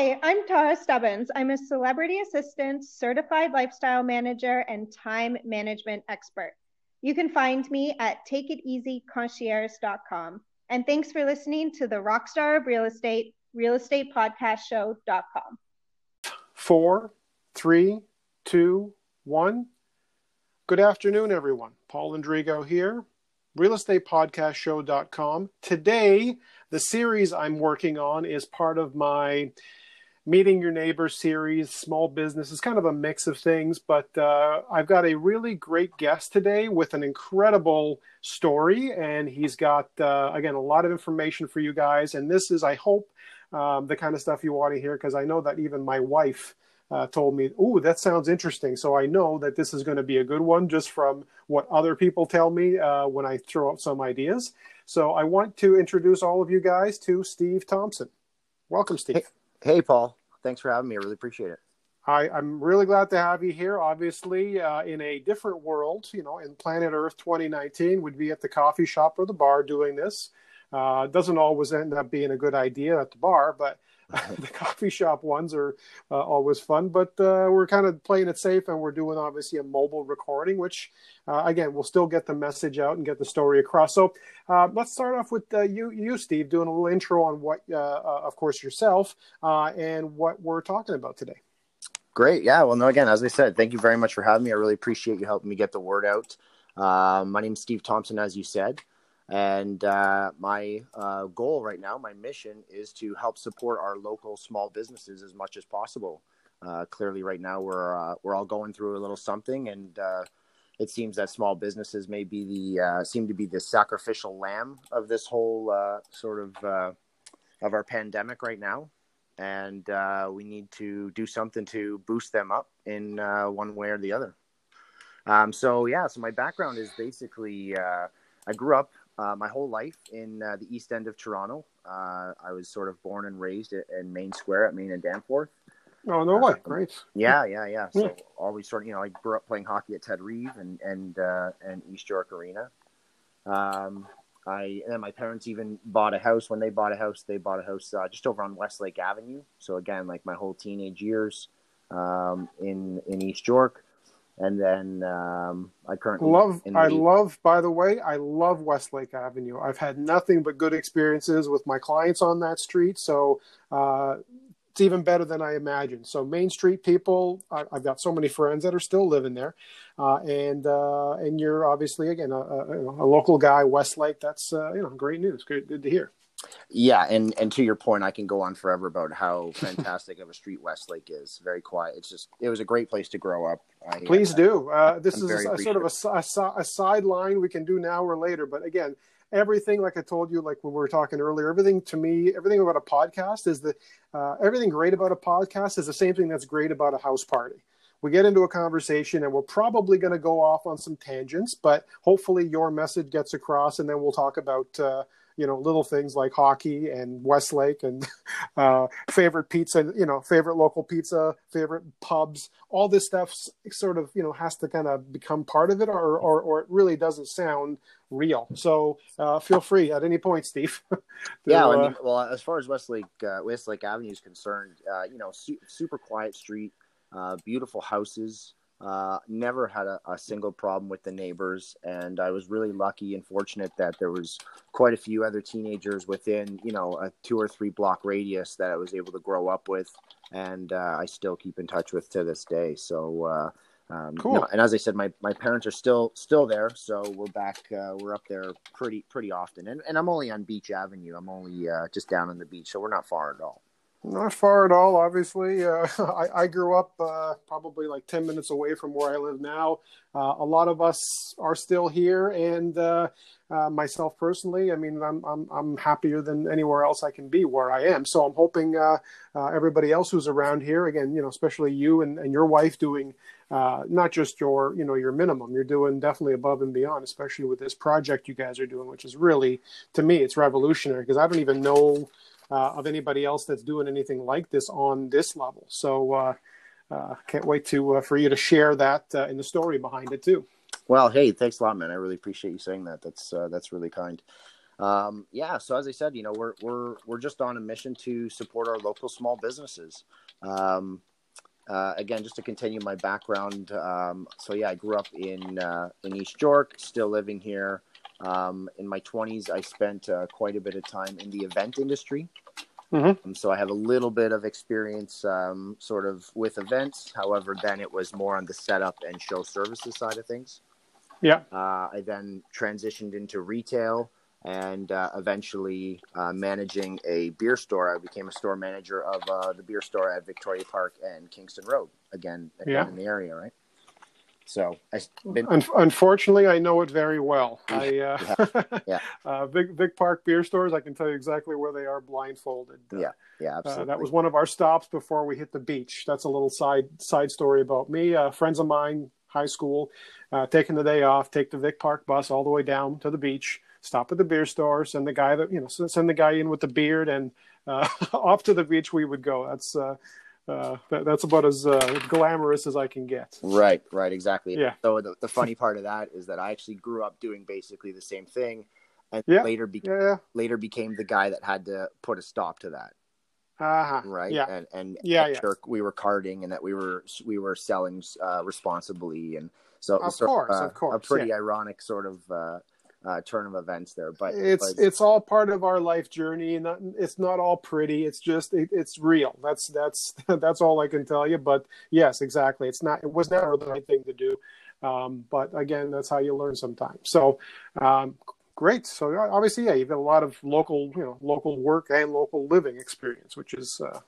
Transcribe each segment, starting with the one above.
Hi, I'm Tara Stubbins. I'm a celebrity assistant, certified lifestyle manager, and time management expert. You can find me at takeiteasyconcierge.com. And thanks for listening to the Rockstar of Real Estate, Real Estate Podcast Show.com. Four, three, two, one. Good afternoon, everyone. Paul Andrigo here, Real Estate Podcast Show.com. Today, the series I'm working on is part of my Meeting Your neighbor series, small business. It's kind of a mix of things, but uh, I've got a really great guest today with an incredible story, and he's got, uh, again, a lot of information for you guys. And this is, I hope, um, the kind of stuff you want to hear because I know that even my wife uh, told me, "Oh, that sounds interesting." So I know that this is going to be a good one just from what other people tell me uh, when I throw out some ideas. So I want to introduce all of you guys to Steve Thompson. Welcome, Steve. Hey, hey Paul. Thanks for having me. I really appreciate it. I, I'm really glad to have you here. Obviously, uh, in a different world, you know, in Planet Earth 2019, we'd be at the coffee shop or the bar doing this. Uh, doesn't always end up being a good idea at the bar, but the coffee shop ones are uh, always fun, but uh, we're kind of playing it safe, and we're doing obviously a mobile recording, which uh, again we'll still get the message out and get the story across. So uh, let's start off with uh, you, you Steve, doing a little intro on what, uh, of course, yourself and what we're talking about today. Great, yeah. Well, no, again, as I said, thank you very much for having me. I really appreciate you helping me get the word out. my name is Steve Thompson, as you said. And uh, my uh, goal right now, my mission is to help support our local small businesses as much as possible. Uh, clearly, right now we're uh, we're all going through a little something, and uh, it seems that small businesses may be the uh, seem to be the sacrificial lamb of this whole sort of of our pandemic right now. And we need to do something to boost them up in one way or the other. Um, so yeah, so my background is basically I grew up uh, my whole life in uh, the east end of Toronto. Uh, I was sort of born and raised in Main Square at Main and Danforth. Oh no way! Um, Great. Yeah, yeah, yeah. So yeah. always sort of, you know, I grew up playing hockey at Ted Reeve and and uh, and East York Arena. Um, I and then my parents even bought a house. When they bought a house, they bought a house uh, just over on Westlake Avenue. So again, like my whole teenage years um, in in East York and then um, I currently love. I love. By the way, I love Westlake Avenue. I've had nothing but good experiences with my clients on that street. So uh, it's even better than I imagined. So Main Street people, I, have got so many friends that are still living there, uh, and uh, and you're obviously again a, a, a, local guy, Westlake. That's uh, you know great news. Good, good to hear. Yeah, and and to your point, I can go on forever about how fantastic of a street Westlake is. Very quiet. It's just it was a great place to grow up. I, Please uh, do. Uh, this I'm is a, sort of a, a, a sideline we can do now or later. But again, everything like I told you, like when we were talking earlier, everything to me, everything about a podcast is the uh, everything great about a podcast is the same thing that's great about a house party we get into a conversation and we're probably going to go off on some tangents but hopefully your message gets across and then we'll talk about uh, you know little things like hockey and Westlake and uh, favorite pizza, you know favorite local pizza, favorite pubs, all this stuff sort of you know has to kind of become part of it, or or, or it really doesn't sound real. So uh, feel free at any point, Steve. to, yeah, I mean, uh, well, as far as Westlake uh, Westlake Avenue is concerned, uh, you know, su- super quiet street, uh, beautiful houses. Uh, never had a, a, single problem with the neighbors, and I was really lucky and fortunate that there was quite a few other teenagers within, you know, a two or three block radius that I was able to grow up with, and uh, I still keep in touch with to this day. So, uh, um, cool. No, and as I said, my, my parents are still still there, so we're back. Uh, we're up there pretty pretty often, and and I'm only on Beach Avenue. I'm only uh, just down on the beach, so we're not far at all. Not far at all, obviously. Uh, I, I, grew up uh, probably like 10 minutes away from where I live now. Uh, a lot of us are still here, and uh, uh, myself personally, I mean, I'm, I'm, I'm happier than anywhere else I can be where I am. So I'm hoping uh, everybody else who's around here, again, you know, especially you and, and your wife doing not just your, you know, your minimum, you're doing definitely above and beyond, especially with this project you guys are doing, which is really, to me, it's revolutionary because I don't even know uh, of anybody else that's doing anything like this on this level. So uh, uh, can't wait to uh, for you to share that uh, in the story behind it too. Well, hey, thanks a lot, man. I really appreciate you saying that. That's uh, that's really kind. um, yeah, so as I said, you know, we're we're we're just on a mission to support our local small businesses. Um, uh, again, just to continue my background, um, so yeah, I grew up in uh, in East York, still living here. Um, in my 20s, I spent uh, quite a bit of time in the event industry. Mm-hmm. Um, so I have a little bit of experience, um, sort of with events. However, then it was more on the setup and show services side of things. Yeah. Uh, I then transitioned into retail and uh, eventually uh, managing a beer store. I became a store manager of uh, the beer store at Victoria Park and Kingston Road, again, yeah. in the area, right? So I been... unfortunately I know it very well. I uh, yeah, yeah. uh, Big Vic Park beer stores. I can tell you exactly where they are blindfolded. Uh, yeah, yeah, absolutely. Uh, that was one of our stops before we hit the beach. That's a little side side story about me. Uh, friends of mine, high school, uh, taking the day off, take the Vic Park bus all the way down to the beach, stop at the beer store, send the guy that you know send the guy in with the beard, and off to the beach we would go. That's uh, that, that's about as uh, glamorous as I can get. Right, right, exactly. Yeah. So the, the funny part of that is that I actually grew up doing basically the same thing, and yeah. later be- yeah. later became the guy that had to put a stop to that. Uh-huh. Right. Yeah. And and yeah, yeah. We were carding and that we were we were selling uh, responsibly and so of so, course, uh, of course, a pretty ironic sort of uh, turn of events there. But it's but... it's all part of our life journey, and it's not all pretty. It's just it, it's real. That's that's that's all I can tell you. But yes, exactly. It's not. It was never the right thing to do. Um, but again, that's how you learn sometimes. So. Um, great. So obviously, yeah, you've got a lot of local, you know, local work and local living experience, which is uh,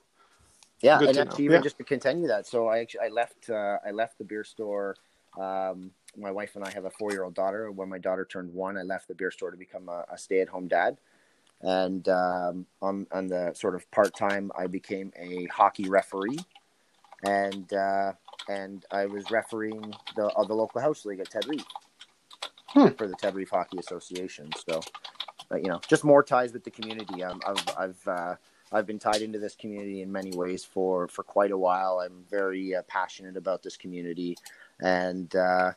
yeah. and actually, even yeah. just to continue that, so I actually I left uh, I left the beer store um, my wife and I have a four year old daughter. When my daughter turned one, I left the beer store to become a, a stay at home dad. And um, on, on the sort of part time, I became a hockey referee. And uh, and I was refereeing the uh, the local house league at Ted Reeve hmm. for the Ted Reeve Hockey Association. So, but, you know, just more ties with the community. Um, I've I've uh, I've been tied into this community in many ways for for quite a while. I'm very uh, passionate about this community, and uh,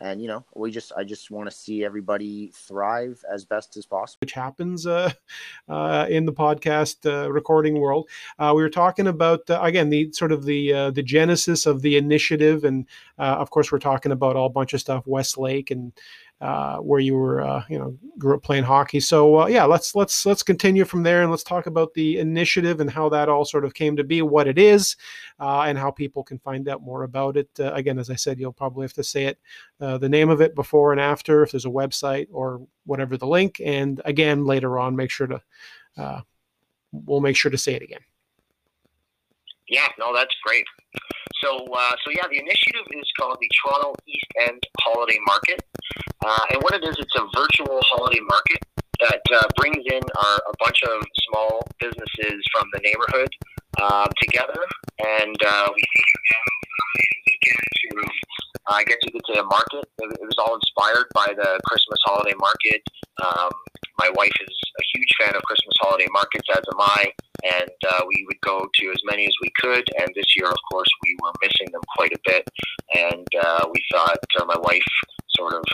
and you know we just i just want to see everybody thrive as best as possible. Which happens uh, uh, in the podcast uh, recording world. Uh, we were talking about uh, again the sort of the uh, the genesis of the initiative. And of course we're talking about all bunch of stuff westlake and uh, where you were, uh, you know, grew up playing hockey. So uh, yeah, let's let's let's continue from there and let's talk about the initiative and how that all sort of came to be, what it is, uh, and how people can find out more about it. Uh, again, as I said, you'll probably have to say it, the name of it before and after, if there's a website or whatever the link. And again, later on, make sure to we'll make sure to say it again. Yeah, no, that's great. So, uh, so yeah, the initiative is called the Toronto East End Holiday Market, uh, and what it is, it's a virtual holiday market that uh, brings in our, a bunch of small businesses from the neighborhood uh, together, and uh, we them to I guess you could say a market. It, was all inspired by the Christmas holiday market. Um, my wife is a huge fan of Christmas holiday markets, as am I, and uh, we would go to as many as we could. And this year, of course, we were missing them quite a bit, and uh, we thought, uh, my wife sort of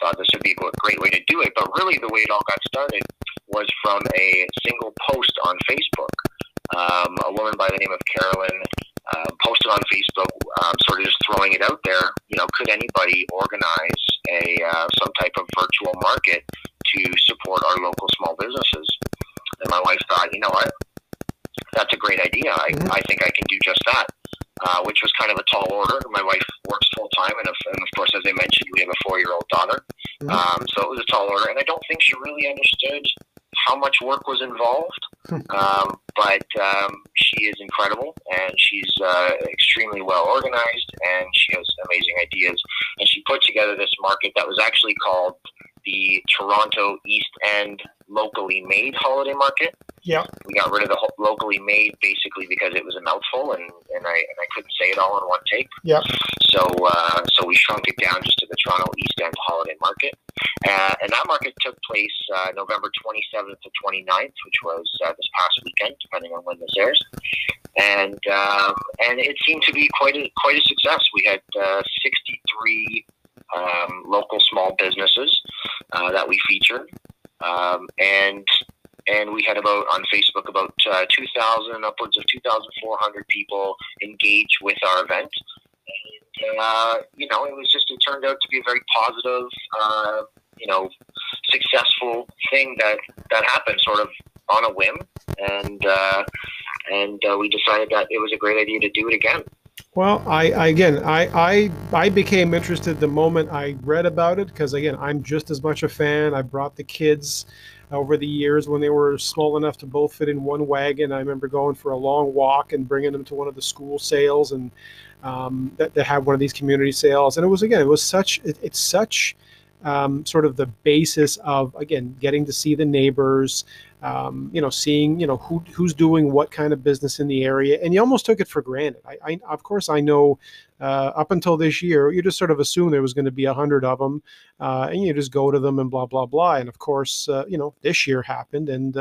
thought this would be a great way to do it. But really, the way it all got started was from a single post on Facebook. Um, a woman by the name of Carolyn uh, posted on Facebook, um, sort of just throwing it out there. You know, could anybody organize a uh, some type of virtual market to support our local small businesses? And my wife thought, you know what, that's a great idea. I, mm-hmm. I think I can do just that. Uh, which was kind of a tall order. My wife works full time, and, and, of course, as I mentioned, we have a four year old daughter. Mm-hmm. Um, so it was a tall order, and I don't think she really understood how much work was involved. Hmm. um, but um, she is incredible, and she's uh, extremely well organized, and she has amazing ideas. And she put together this market that was actually called the Toronto East End locally made holiday market. Yeah, we got rid of the locally made basically because it was a mouthful, and, and I and I couldn't say it all in one take. Yeah. So uh, so we shrunk it down just to the Toronto East End holiday market, uh, and that market took place uh, November 27th to 29th, which was uh, this past weekend, depending on when this airs. And um, and it seemed to be quite a quite a success. We had uh, 63 um, local small businesses uh, that we featured. Um, and and we had about on Facebook about uh, 2,000, upwards of 2,400 people engage with our event. And, uh, you know, it was just, it turned out to be a very positive, uh, you know, successful thing that, that happened sort of on a whim. And, uh, and uh, we decided that it was a great idea to do it again. Well, I, I again, I, I I became interested the moment I read about it because again, I'm just as much a fan. I brought the kids over the years when they were small enough to both fit in one wagon. I remember going for a long walk and bringing them to one of the school sales and um, that they had one of these community sales. And it was again, it was such it, it's such um, sort of the basis of again getting to see the neighbors, um, you know, seeing you know who who's doing what kind of business in the area, and you almost took it for granted. I, I of course I know uh, up until this year, you just sort of assume there was going to be a hundred of them, uh, and you just go to them and blah blah blah. And of course, uh, you know, this year happened, and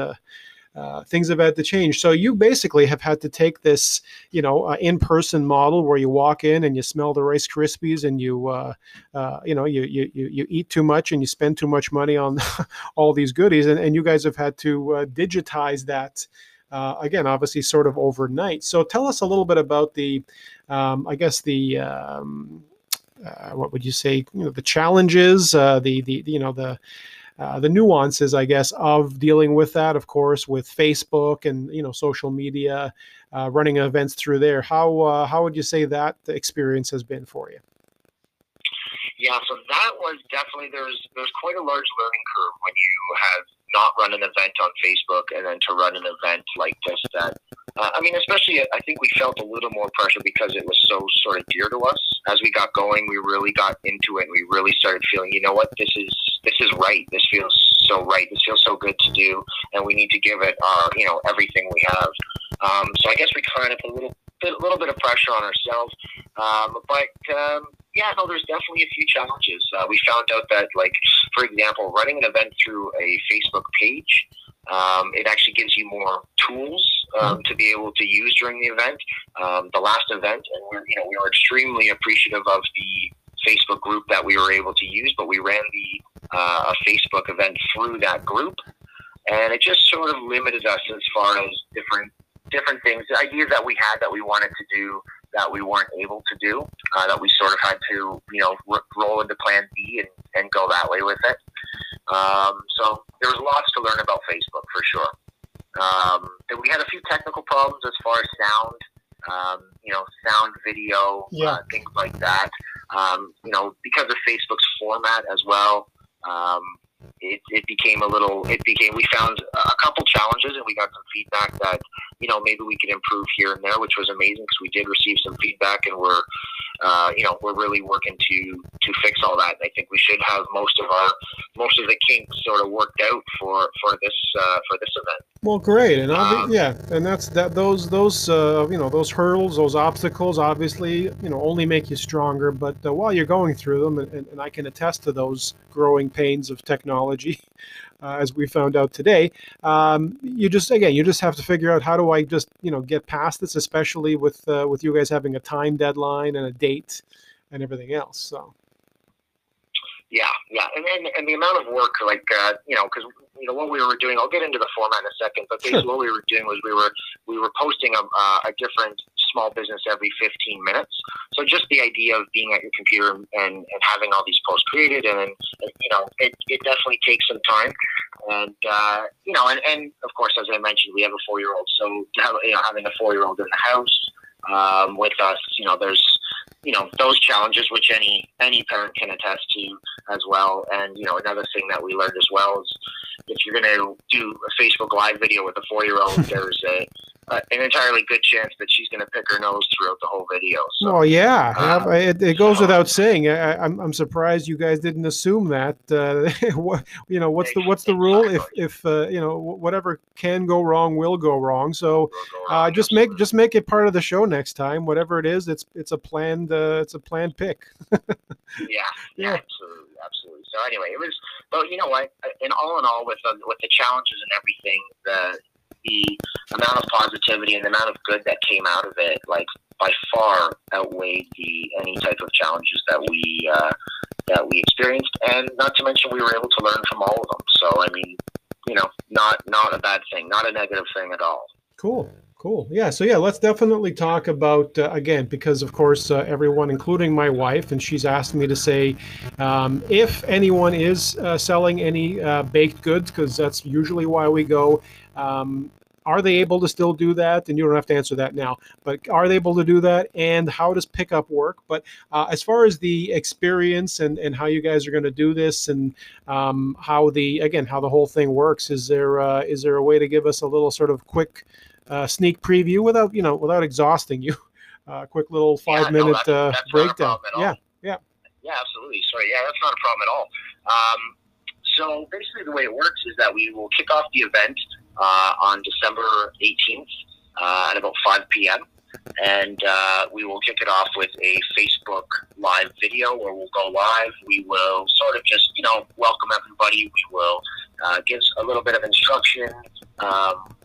uh, uh, things have had to change. So you basically have had to take this, you know, uh, in-person model where you walk in and you smell the Rice Krispies and you, uh, uh you know, you, you you eat too much and you spend too much money on all these goodies, and, and you guys have had to uh, digitize that. again, obviously, sort of overnight. So, tell us a little bit about the, um, I guess the um, what would you say? You know, the challenges, the the you know the uh, the nuances, I guess, of dealing with that. Of course, with Facebook and you know social media, uh, running events through there. How uh, how would you say that the experience has been for you? Yeah, so that was definitely there's there's quite a large learning curve when you have not run an event on Facebook and then to run an event like this that uh, I mean, especially I think we felt a little more pressure because it was so sort of dear to us. As we got going, we really got into it. and We really started feeling, you know what, this is this is right. This feels so right. This feels so good to do, and we need to give it our, you know, everything we have. Um, so I guess we kind of put a little bit, a little bit of pressure on ourselves. Um, but um, yeah, no, there's definitely a few challenges. Uh, we found out that, like, for example, running an event through a Facebook page um, it actually gives you more tools um, to be able to use during the event. Um, the last event, and we're you know we were extremely appreciative of the Facebook group that we were able to use, but we ran the uh, a Facebook event through that group, and it just sort of limited us as far as different different things, ideas that we had that we wanted to do that we weren't able to do, uh, that we sort of had to you know roll into Plan B and, and go that way with it. Um, so there was lots to learn about Facebook for sure. Um, we had a few technical problems as far as sound, um, you know, sound, video, yeah. uh, things like that. Um, you know, because of Facebook's format as well, um, it, it became a little, it became, we found a couple challenges and we got some feedback that, you know, maybe we could improve here and there, which was amazing because we did receive some feedback and we're, uh, you know, we're really working to, to fix all that. And I think we should have most of our, most of the kinks sort of worked out for, for this, uh, for this event. Well, great. And um, yeah, and that's that, those, those, uh, you know, those hurdles, those obstacles, obviously, you know, only make you stronger, but uh, while you're going through them, and, and I can attest to those growing pains of technology, uh, as we found out today. Um, you just again, you just have to figure out how do I just you know get past this, especially with uh, with you guys having a time deadline and a date and everything else. So. Yeah, yeah, and and, and the amount of work, like uh, you know, because you know what we were doing. I'll get into the format in a second, but basically sure. what we were doing was we were we were posting a, uh, a different small business every 15 minutes. So just the idea of being at your computer and, and having all these posts created, and, you know, it, it definitely takes some time. And uh, you know, and, and of course, as I mentioned, we have a four year old. So you know, having a four year old in the house um, with us, you know, there's you know those challenges which any any parent can attest to as well. And you know, another thing that we learned as well is if you're going to do a Facebook Live video with a four year old, there's a uh, an entirely good chance that she's going to pick her nose throughout the whole video. So, oh yeah, uh, it, it, goes so, without saying. I, am I'm, I'm surprised you guys didn't assume that. Uh, you know, what's the what's the rule? If if uh, you know whatever can go wrong will go wrong. So uh, just make just make it part of the show next time. Whatever it is, it's it's a planned uh, it's a planned pick. yeah, yeah, absolutely, absolutely. So anyway, it was. But you know what? In all in all, with with the challenges and everything, the the amount of positivity and the amount of good that came out of it, like by far outweighed the any type of challenges that we uh, that we experienced, and not to mention we were able to learn from all of them. So I mean, you know, not not a bad thing, not a negative thing at all. Cool. Cool. Yeah. So yeah, let's definitely talk about uh, again because of course uh, everyone, including my wife, and she's asked me to say um, if anyone is uh, selling any uh, baked goods because that's usually why we go. Um, are they able to still do that? And you don't have to answer that now, but are they able to do that? And how does pickup work? But uh, as far as the experience and, and how you guys are going to do this and um, how the again how the whole thing works, is there uh, is there a way to give us a little sort of quick uh, sneak preview without you know without exhausting you. Uh, quick little five Yeah, no, minute that's- uh, that's not a breakdown. at all. Yeah, yeah. Yeah, absolutely. Sorry. Yeah, that's not a problem at all. Um, so basically, the way it works is that we will kick off the event uh, on December 18th uh, at about 5 p.m. And uh, we will kick it off with a Facebook live video where we'll go live. We will sort of just, you know, welcome everybody. We will uh, give a little bit of instruction um,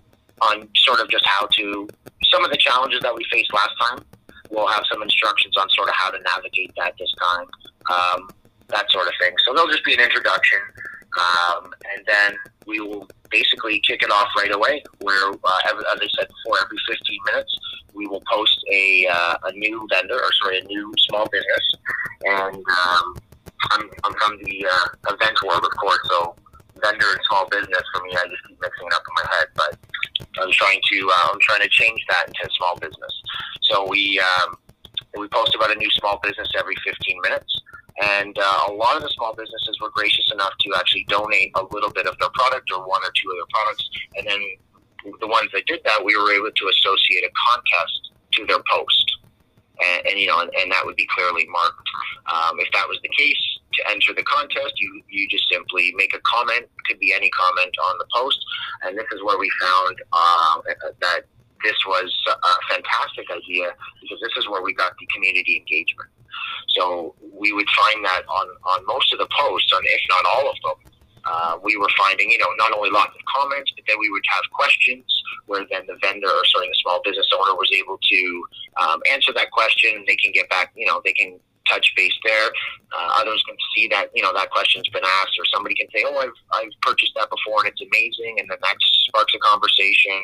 on sort of just how to, some of the challenges that we faced last time we'll have some instructions on sort of how to navigate that this time, um, that sort of thing. So there'll just be an introduction, um, and then we will basically kick it off right away. Where, uh, every, as I said before, every 15 minutes we will post a, uh, a new vendor, or sorry, a new small business, and um, I'm, I'm from the uh, event world, of course, so vendor and small business for me, I just keep mixing it up in my head, but I'm trying to uh, I'm trying to change that into small business. So we um, we post about a new small business every 15 minutes, and uh, a lot of the small businesses were gracious enough to actually donate a little bit of their product or one or two of their products, and then the ones that did that, we were able to associate a contest to their post. And, and you know, and, and that would be clearly marked. Um, if that was the case, to enter the contest, you you just simply make a comment. Could be any comment on the post, and this is where we found uh, that this was a fantastic idea because this is where we got the community engagement. So we would find that on, on most of the posts, on if not all of them, uh, we were finding, you know, not only lots of comments, but then we would have questions where then the vendor or sorry, the small business owner was able to um, answer that question. They can get back, you know, they can touch base there. Uh, others can see that, you know, that question's been asked or somebody can say, oh, I've, I've purchased that before and it's amazing. And then that sparks a conversation.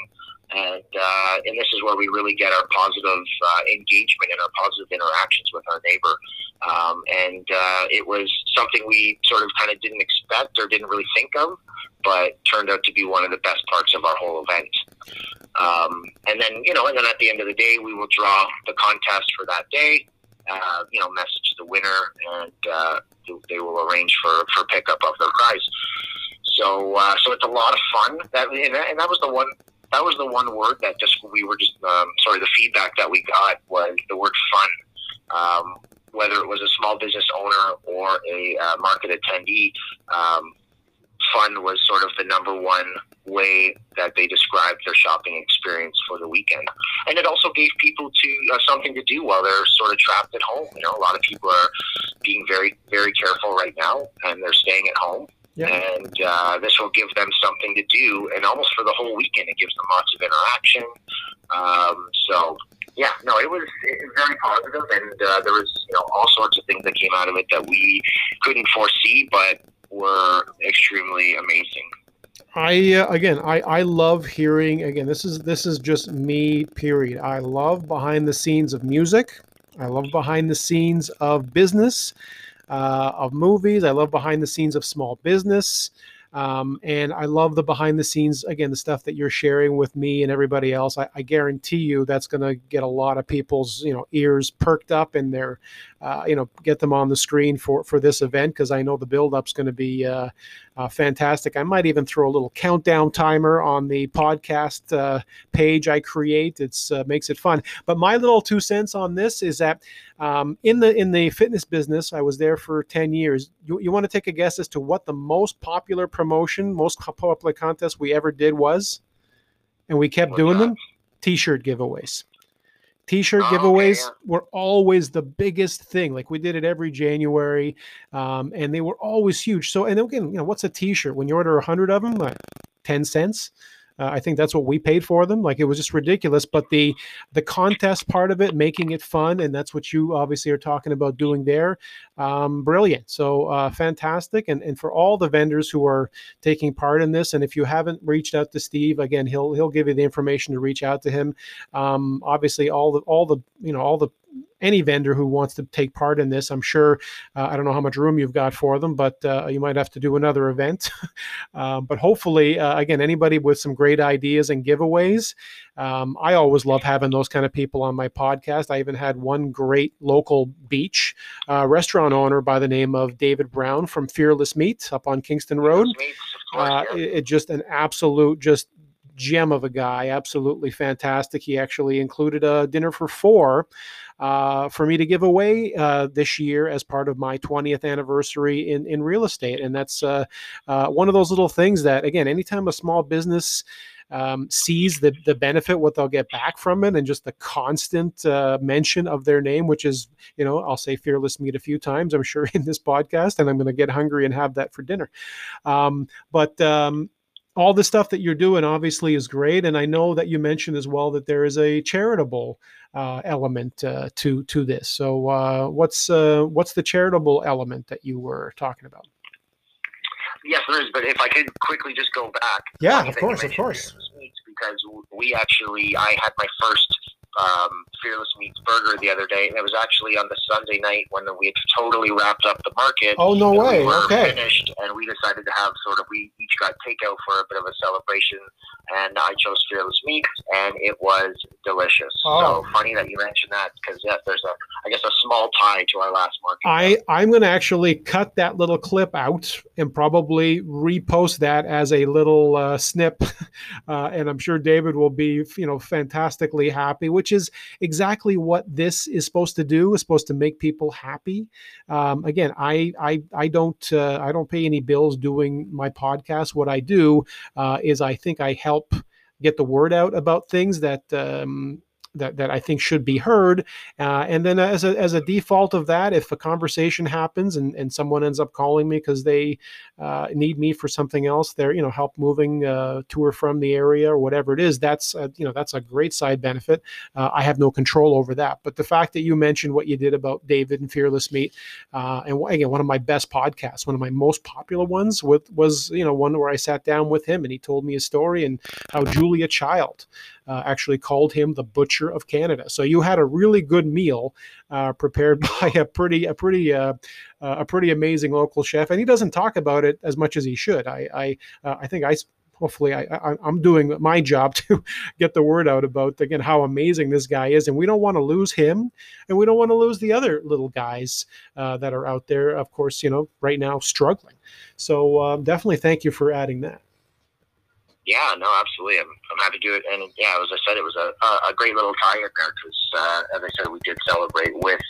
And, uh, and this is where we really get our positive uh, engagement and our positive interactions with our neighbor. Um, and uh, it was something we sort of kind of didn't expect or didn't really think of, but turned out to be one of the best parts of our whole event. Um, and then, you know, and then at the end of the day, we will draw the contest for that day. Uh, you know, message the winner, and uh, they will arrange for for pickup of their prize. So, uh, so it's a lot of fun. That and that and that was the one. That was the one word that just we were just um, sorry. The feedback that we got was the word fun. Um, whether it was a small business owner or a uh, market attendee, um, fun was sort of the number one way that they described their shopping experience for the weekend. And it also gave people to uh, something to do while they're sort of trapped at home. You know, a lot of people are being very, very careful right now, and they're staying at home. Yeah. And uh, this will give them something to do, and almost for the whole weekend, it gives them lots of interaction. Um, so, yeah, no, it was, it was very positive, and uh, there was you know all sorts of things that came out of it that we couldn't foresee, but were extremely amazing. I uh, again, I I love hearing. Again, this is this is just me. Period. I love behind the scenes of music. I love behind the scenes of business, uh, of movies. I love behind the scenes of small business. Um, and I love the behind the scenes, again, the stuff that you're sharing with me and everybody else. I, I guarantee you that's going to get a lot of people's, you know, ears perked up and their, uh, you know, get them on the screen for, for this event because I know the build up's going to be uh, uh, fantastic. I might even throw a little countdown timer on the podcast uh, page I create. It's uh, makes it fun. But my little two cents on this is that um, in the in the fitness business, I was there for ten years. You, you want to take a guess as to what the most popular promotion, most popular contest we ever did was, and we kept What's doing them. T-shirt giveaways. T-shirt Oh, okay, giveaways yeah. were always the biggest thing. Like we did it every January, um, and they were always huge. So, and again, you know, what's a T-shirt? When you order a hundred of them, like ten cents. Uh, I think that's what we paid for them. Like it was just ridiculous. But the the contest part of it, making it fun, and that's what you obviously are talking about doing there. Um, brilliant. So uh, fantastic. And and for all the vendors who are taking part in this, and if you haven't reached out to Steve, again, he'll he'll give you the information to reach out to him. Um, obviously, all the all the you know all the any vendor who wants to take part in this. I'm sure, uh, I don't know how much room you've got for them, but uh, you might have to do another event. uh, but hopefully, uh, again, anybody with some great ideas and giveaways. Um, I always love having those kind of people on my podcast. I even had one great local beach uh, restaurant owner by the name of David Brown from Fearless Meat up on Kingston Road. Uh, it, it just an absolute, just gem of a guy, absolutely fantastic. He actually included a dinner for four uh, for me to give away uh, this year as part of my 20th anniversary in, in real estate. And that's uh, uh, one of those little things that, again, anytime a small business um, sees the, the benefit, what they'll get back from it, and just the constant uh, mention of their name, which is, you know, I'll say Fearless Meat a few times, I'm sure, in this podcast, and I'm going to get hungry and have that for dinner. Um, but um, all the stuff that you're doing obviously is great and i know that you mentioned as well that there is a charitable uh, element uh, to to this. So uh, what's uh, what's the charitable element that you were talking about? Yes, there is. But if I could quickly just go back. Yeah, of course, of course. Because we actually, I had my first um, Fearless Meats Burger the other day, and it was actually on the Sunday night when the, we had totally wrapped up the market. Oh no way! We okay. Finished, and we decided to have sort of we each got takeout for a bit of a celebration, and I chose Fearless Meats, and it was delicious. Oh. So funny that you mentioned that because yes, there's a I guess a small tie to our last market. I I'm going to actually cut that little clip out and probably repost that as a little uh, snip, uh, and I'm sure David will be you know fantastically happy. Which which is exactly what this is supposed to do. Is supposed to make people happy. Um, again, I I I don't uh, I don't pay any bills doing my podcast. What I do uh, is I think I help get the word out about things that um, that, that I think should be heard. Uh, and then as a, as a default of that, if a conversation happens and, and someone ends up calling me because they uh, need me for something else, they're, you know, help moving uh, to or from the area or whatever it is, that's, a, you know, that's a great side benefit. Uh, I have no control over that. But the fact that you mentioned what you did about David and Fearless Meat, uh, and again, one of my best podcasts, one of my most popular ones with, was, you know, one where I sat down with him and he told me a story and how Julia Child, uh, actually called him the butcher of Canada. So you had a really good meal uh, prepared by a pretty a pretty uh, uh, a pretty amazing local chef, and he doesn't talk about it as much as he should. I I uh, I think I hopefully I, I am doing my job to get the word out about again how amazing this guy is and we don't want to lose him and we don't want to lose the other little guys uh, that are out there of course you know right now struggling so um, definitely thank you for adding that yeah, no, absolutely. I'm, I'm happy to do it. And yeah, as I said, it was a, a, great little tie in there because, uh, as I said, we did celebrate with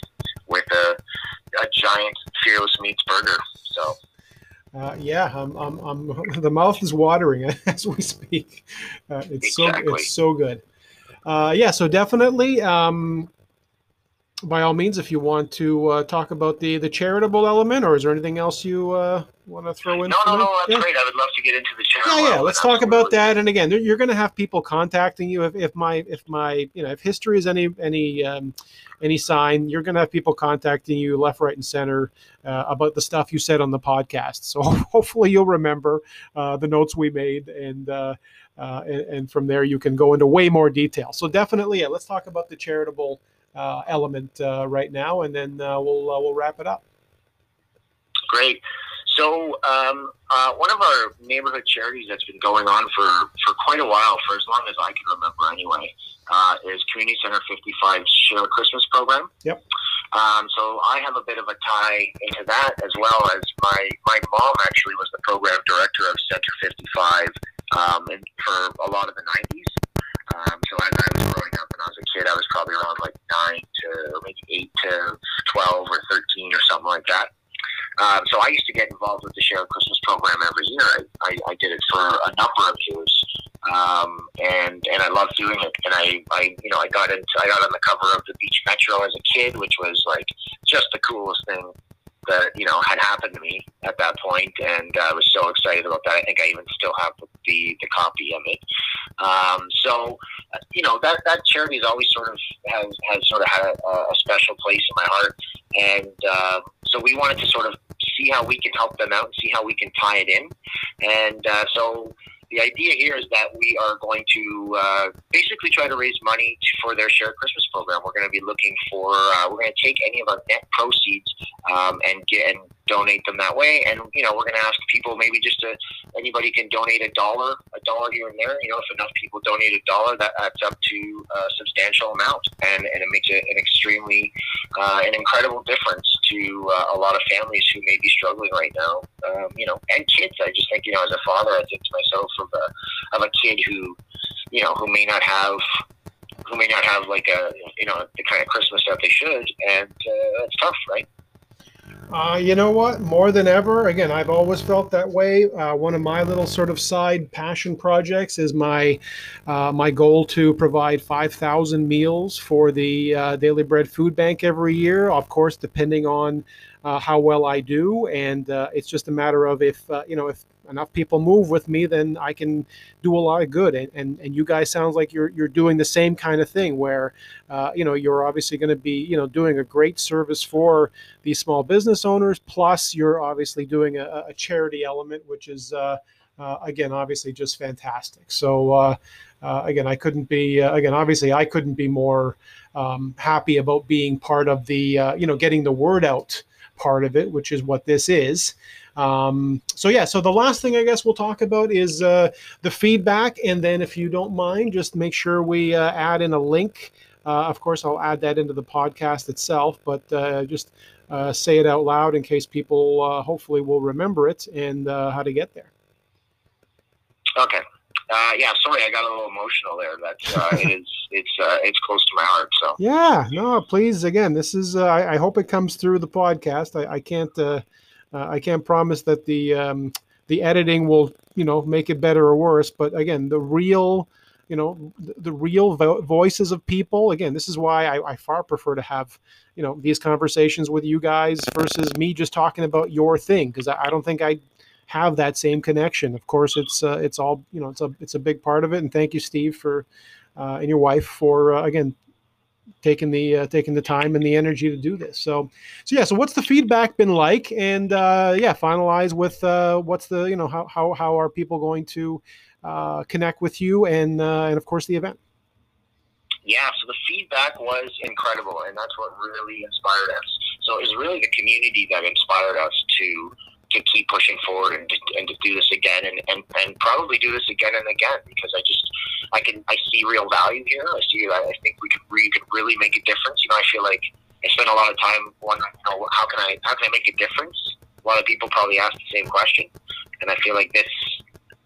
with a, a giant Fearless Meats burger. So. Uh, yeah, I'm, I'm, I'm, the mouth is watering as we speak. Uh, it's exactly. so it's so good. Uh, yeah, so definitely. Um, by all means, if you want to uh, talk about the the charitable element, or is there anything else you uh, want to throw in? No, no, no, that's yeah. great. I would love to get into the charitable. Yeah, yeah. Let's talk about that. And again, you're going to have people contacting you if, if my if my you know if history is any any um, any sign, you're going to have people contacting you left, right, and center uh, about the stuff you said on the podcast. So hopefully you'll remember uh, the notes we made and. Uh, uh, and, and, from there, you can go into way more detail. So definitely, yeah. Let's talk about the charitable element uh, right now, and then uh, we'll uh, we'll wrap it up. Great. So um, uh, one of our neighborhood charities that's been going on for, for quite a while, for as long as I can remember anyway, uh, is Community Center 55's Share a Christmas program. Yep. Um, so I have a bit of a tie into that, as well as my my mom actually was the program director of Center 55 um, for a lot of the 90s. Um, so as I was growing up and I was a kid, I was probably around like nine to maybe eight to twelve or thirteen or something like that. Um, so I used to get involved with the Share Christmas program every year. I, I, I did it for a number of years, um, and and I loved doing it. And I, I you know I got into I got on the cover of the Beach Metro as a kid, which was like just the coolest thing that you know had happened to me at that point, and I was so excited about that. I think I even still have the the copy of it. Um, so you know that that charity has always sort of has has sort of had a, a special place in my heart, and uh, so we wanted to sort of see how we can help them out and see how we can tie it in, and uh, so the idea here is that we are going to uh, basically try to raise money for their Share a Christmas program. We're going to be looking for, uh, we're going to take any of our net proceeds um, and get and donate them that way. And you know, we're going to ask people maybe just to anybody can donate a dollar, a dollar here and there. You know, if enough people donate a dollar, that adds up to a substantial amount, and, and it makes it an extremely uh, an incredible difference to uh, a lot of families who may be struggling right now. Um, you know, and kids. I just think you know, as a father, I think to myself of a of a kid who you know who may not have who may not have like a you know the kind of Christmas that they should, and uh, it's tough, right? Uh, you know what? More than ever, again, I've always felt that way. Uh, one of my little sort of side passion projects is my uh, my goal to provide 5,000 meals for the uh, Daily Bread Food Bank every year. Of course, depending on uh, how well I do, and uh, it's just a matter of if you know if enough people move with me, then I can do a lot of good. And and, and you guys sounds like you're you're doing the same kind of thing where uh, you know you're obviously going to be you know doing a great service for these small business owners. Plus, you're obviously doing a, a charity element, which is uh, uh, again obviously just fantastic. So. Uh, uh, again, I couldn't be uh, again. Obviously, I couldn't be more um, happy about being part of the you know getting the word out part of it, which is what this is. Um, so yeah, so the last thing I guess we'll talk about is uh, the feedback, and then if you don't mind, just make sure we uh, add in a link. Uh, of course, I'll add that into the podcast itself, but uh, just uh, say it out loud in case people uh, hopefully will remember it and how to get there. Okay. Uh, yeah, sorry, I got a little emotional there. That's uh, it is it's uh, it's close to my heart. So yeah, no, please again, this is I, I, hope it comes through the podcast. I, I can't uh, I can't promise that the um, the editing will you know make it better or worse, but again, the real you know the, the real vo- voices of people. Again, this is why I, I far prefer to have you know these conversations with you guys versus me just talking about your thing because I, I don't think I have that same connection. Of course, it's uh, it's all you know. It's a it's a big part of it. And thank you, Steve, for uh, and your wife for uh, again taking the uh, taking the time and the energy to do this. So, so yeah. So, what's the feedback been like? And uh, yeah, finalize with uh, what's the you know how how how are people going to uh, connect with you and uh, and of course the event. Yeah, so the feedback was incredible, and that's what really inspired us. So it was really the community that inspired us to to keep pushing forward and to, and to do this again and, and, and probably do this again and again because I just I can I see real value here. I see I think we could we could really make a difference. You know, I feel like I spend a lot of time wondering, you know, how can I how can I make a difference? A lot of people probably ask the same question, and I feel like this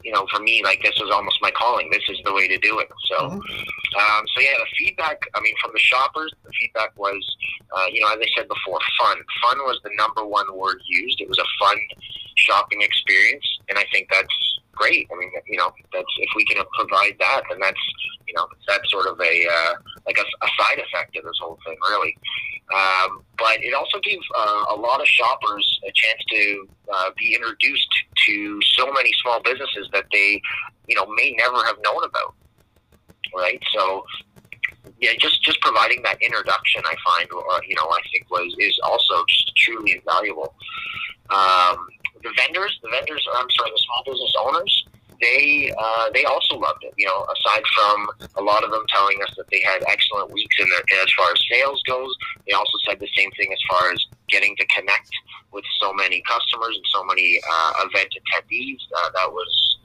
you know, for me, like this was almost my calling. This is the way to do it. So, mm-hmm. um, so yeah, the feedback. I mean, from the shoppers, the feedback was, uh, you know, as I said before, fun. Fun was the number one word used. It was a fun shopping experience, and I think that's great. I mean, you know, that's if we can provide that, then that's you know, that's sort of a uh, like a, a side effect of this whole thing, really. Um, but it also gave uh, a lot of shoppers a chance to uh, be introduced to so many small businesses that they, you know, may never have known about. Right. So, yeah, just just providing that introduction, I find, uh, you know, I think was is also just truly invaluable. Um, the vendors, the vendors, I'm sorry, the small business owners, they uh, they also loved it. You know, aside from a lot of them telling us that they had excellent weeks in their as far as sales goes, they also said the same thing as far as getting to connect with so many customers and so many uh, event attendees. Uh, that was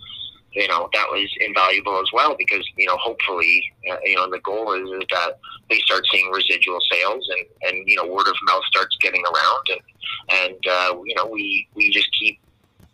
you know that was invaluable as well because you know hopefully uh, you know the goal is, is that they start seeing residual sales and and you know word of mouth starts getting around and and uh, you know we we just keep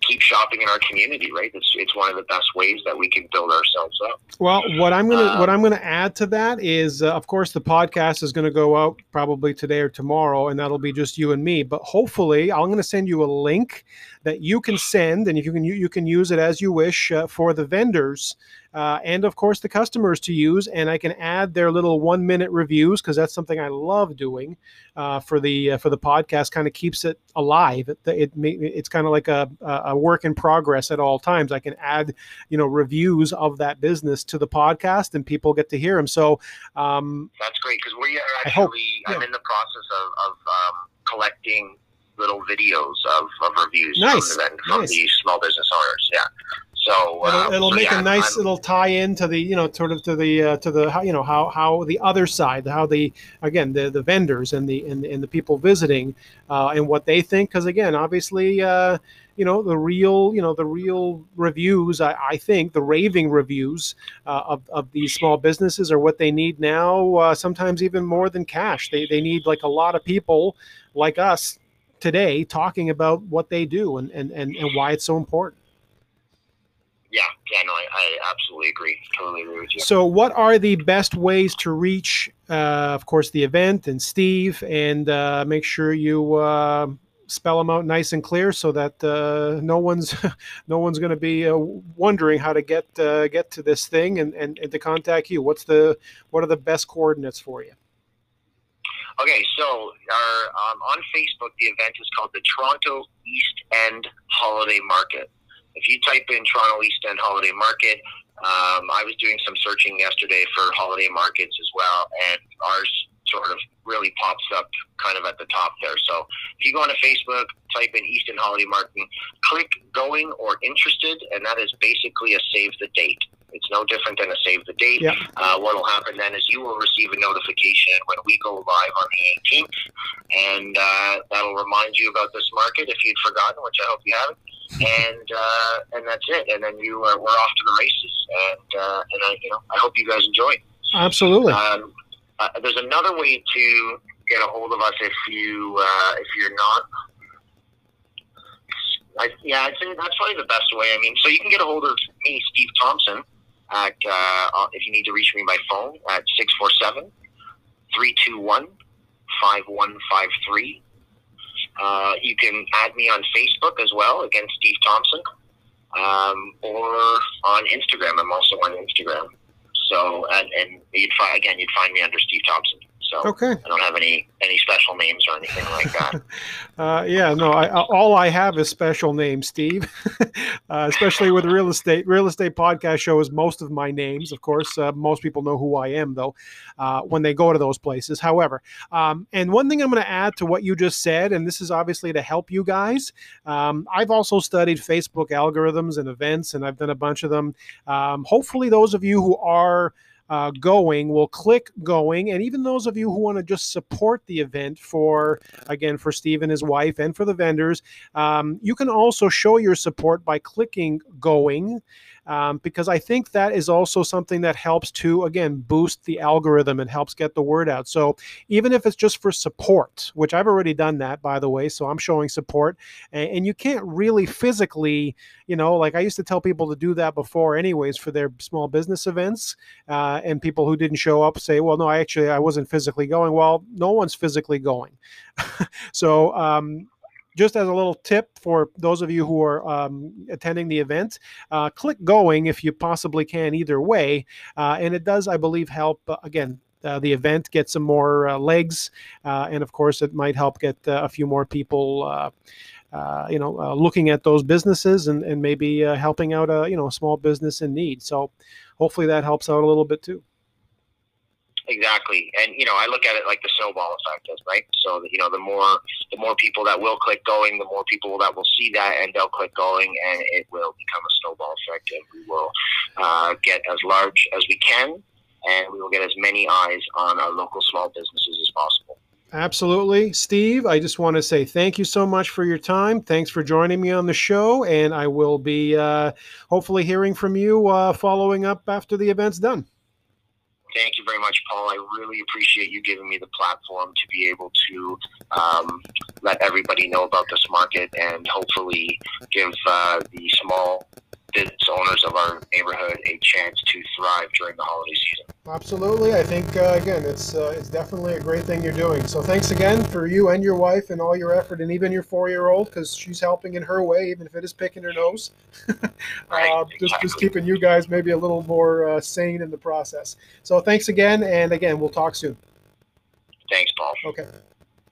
keep shopping in our community, right? It's it's one of the best ways that we can build ourselves up. Well, what I'm gonna um, what I'm gonna add to that is, uh, of course, the podcast is gonna go out probably today or tomorrow, and that'll be just you and me. But hopefully, I'm gonna send you a link that you can send, and if you can you, you can use it as you wish uh, for the vendors uh, and of course the customers to use. And I can add their little one minute reviews because that's something I love doing uh, for the uh, for the podcast. Kind of keeps it alive. It, it it's kind of like a, a work in progress at all times. I can add you know reviews of that business to the podcast, and people get to hear them. So um, that's great because we are actually hope, yeah. I'm in the process of, of um, collecting little videos of, of reviews nice. from, the, from nice. the small business owners. Yeah. So it'll, uh, it'll so make yeah, a nice. I'm, it'll tie into the you know sort of to the uh, to the you know how how the other side how the again the the vendors and the and, and the people visiting uh, and what they think because again obviously uh, you know the real you know the real reviews I, I think the raving reviews uh, of, of these small businesses are what they need now uh, sometimes even more than cash they, they need like a lot of people like us today talking about what they do and, and, and, and why it's so important yeah, yeah, no, I, I, absolutely agree. Totally agree with you. So, what are the best ways to reach, uh, of course, the event and Steve, and uh, make sure you uh, spell them out nice and clear so that uh, no one's no one's going to be uh, wondering how to get uh, get to this thing and, and, and to contact you. What's the what are the best coordinates for you? Okay, so our um, on Facebook, the event is called the Toronto East End Holiday Market. If you type in Toronto East End Holiday Market, um, I was doing some searching yesterday for holiday markets as well, and ours sort of really pops up kind of at the top there. So if you go onto Facebook, type in East End Holiday Market, click going or interested, and that is basically a save the date. It's no different than a save the date. Yep. Uh, what will happen then is you will receive a notification when we go live on the 18th, and uh, that'll remind you about this market if you'd forgotten, which I hope you haven't and uh, and that's it. And then you are, we're off to the races. And uh, and I you know I hope you guys enjoy. Absolutely. Um, uh, there's another way to get a hold of us if you uh, if you're not. I, yeah, I'd say that's probably the best way. I mean, so you can get a hold of me, Steve Thompson, at uh, if you need to reach me by phone at 647 321 5153 uh, you can add me on Facebook as well, again, Steve Thompson, um, or on Instagram. I'm also on Instagram. So, and, and you'd again, you'd find me under Steve Thompson. So okay. I don't have any any special names or anything like that. uh, yeah, no. I, all I have is special names, Steve. uh, especially with real estate. Real estate podcast show is most of my names. Of course, uh, most people know who I am though uh, when they go to those places. However, um, and one thing I'm going to add to what you just said, and this is obviously to help you guys. Um, I've also studied Facebook algorithms and events, and I've done a bunch of them. Um, hopefully, those of you who are uh, going will click going. And even those of you who want to just support the event for, again, for Steve and his wife and for the vendors, um, you can also show your support by clicking going um, because I think that is also something that helps to, again, boost the algorithm and helps get the word out. So even if it's just for support, which I've already done that, by the way, so I'm showing support, and, and you can't really physically, you know, like I used to tell people to do that before, anyways, for their small business events, uh, and people who didn't show up say, well, no, I actually I wasn't physically going. Well, no one's physically going. so um, just as a little tip for those of you who are um, attending the event, uh, click going if you possibly can either way. Uh, and it does, I believe, help, uh, again, uh, the event get some more uh, legs. Uh, and of course, it might help get a few more people. you know, looking at those businesses and, and maybe helping out a you know a small business in need. So, hopefully that helps out a little bit too. Exactly, and you know, I look at it like the snowball effect, is right? So you know, the more the more people that will click going, the more people that will see that, and they'll click going, and it will become a snowball effect, and we will uh, get as large as we can, and we will get as many eyes on our local small businesses as possible. Absolutely. Steve, I just want to say thank you so much for your time. Thanks for joining me on the show. And I will be uh, hopefully hearing from you uh, following up after the event's done. Thank you very much, Paul. I really appreciate you giving me the platform to be able to um, let everybody know about this market and hopefully give uh, the small business owners of our neighborhood a chance to thrive during the holiday season. Absolutely. I think uh, again, it's uh, it's definitely a great thing you're doing. So thanks again for you and your wife and all your effort, and even your four-year-old because she's helping in her way, even if it is picking her nose. Right, uh, just just keeping you guys maybe a little more uh, sane in the process. So thanks again, and again, we'll talk soon. Thanks, Paul. Okay.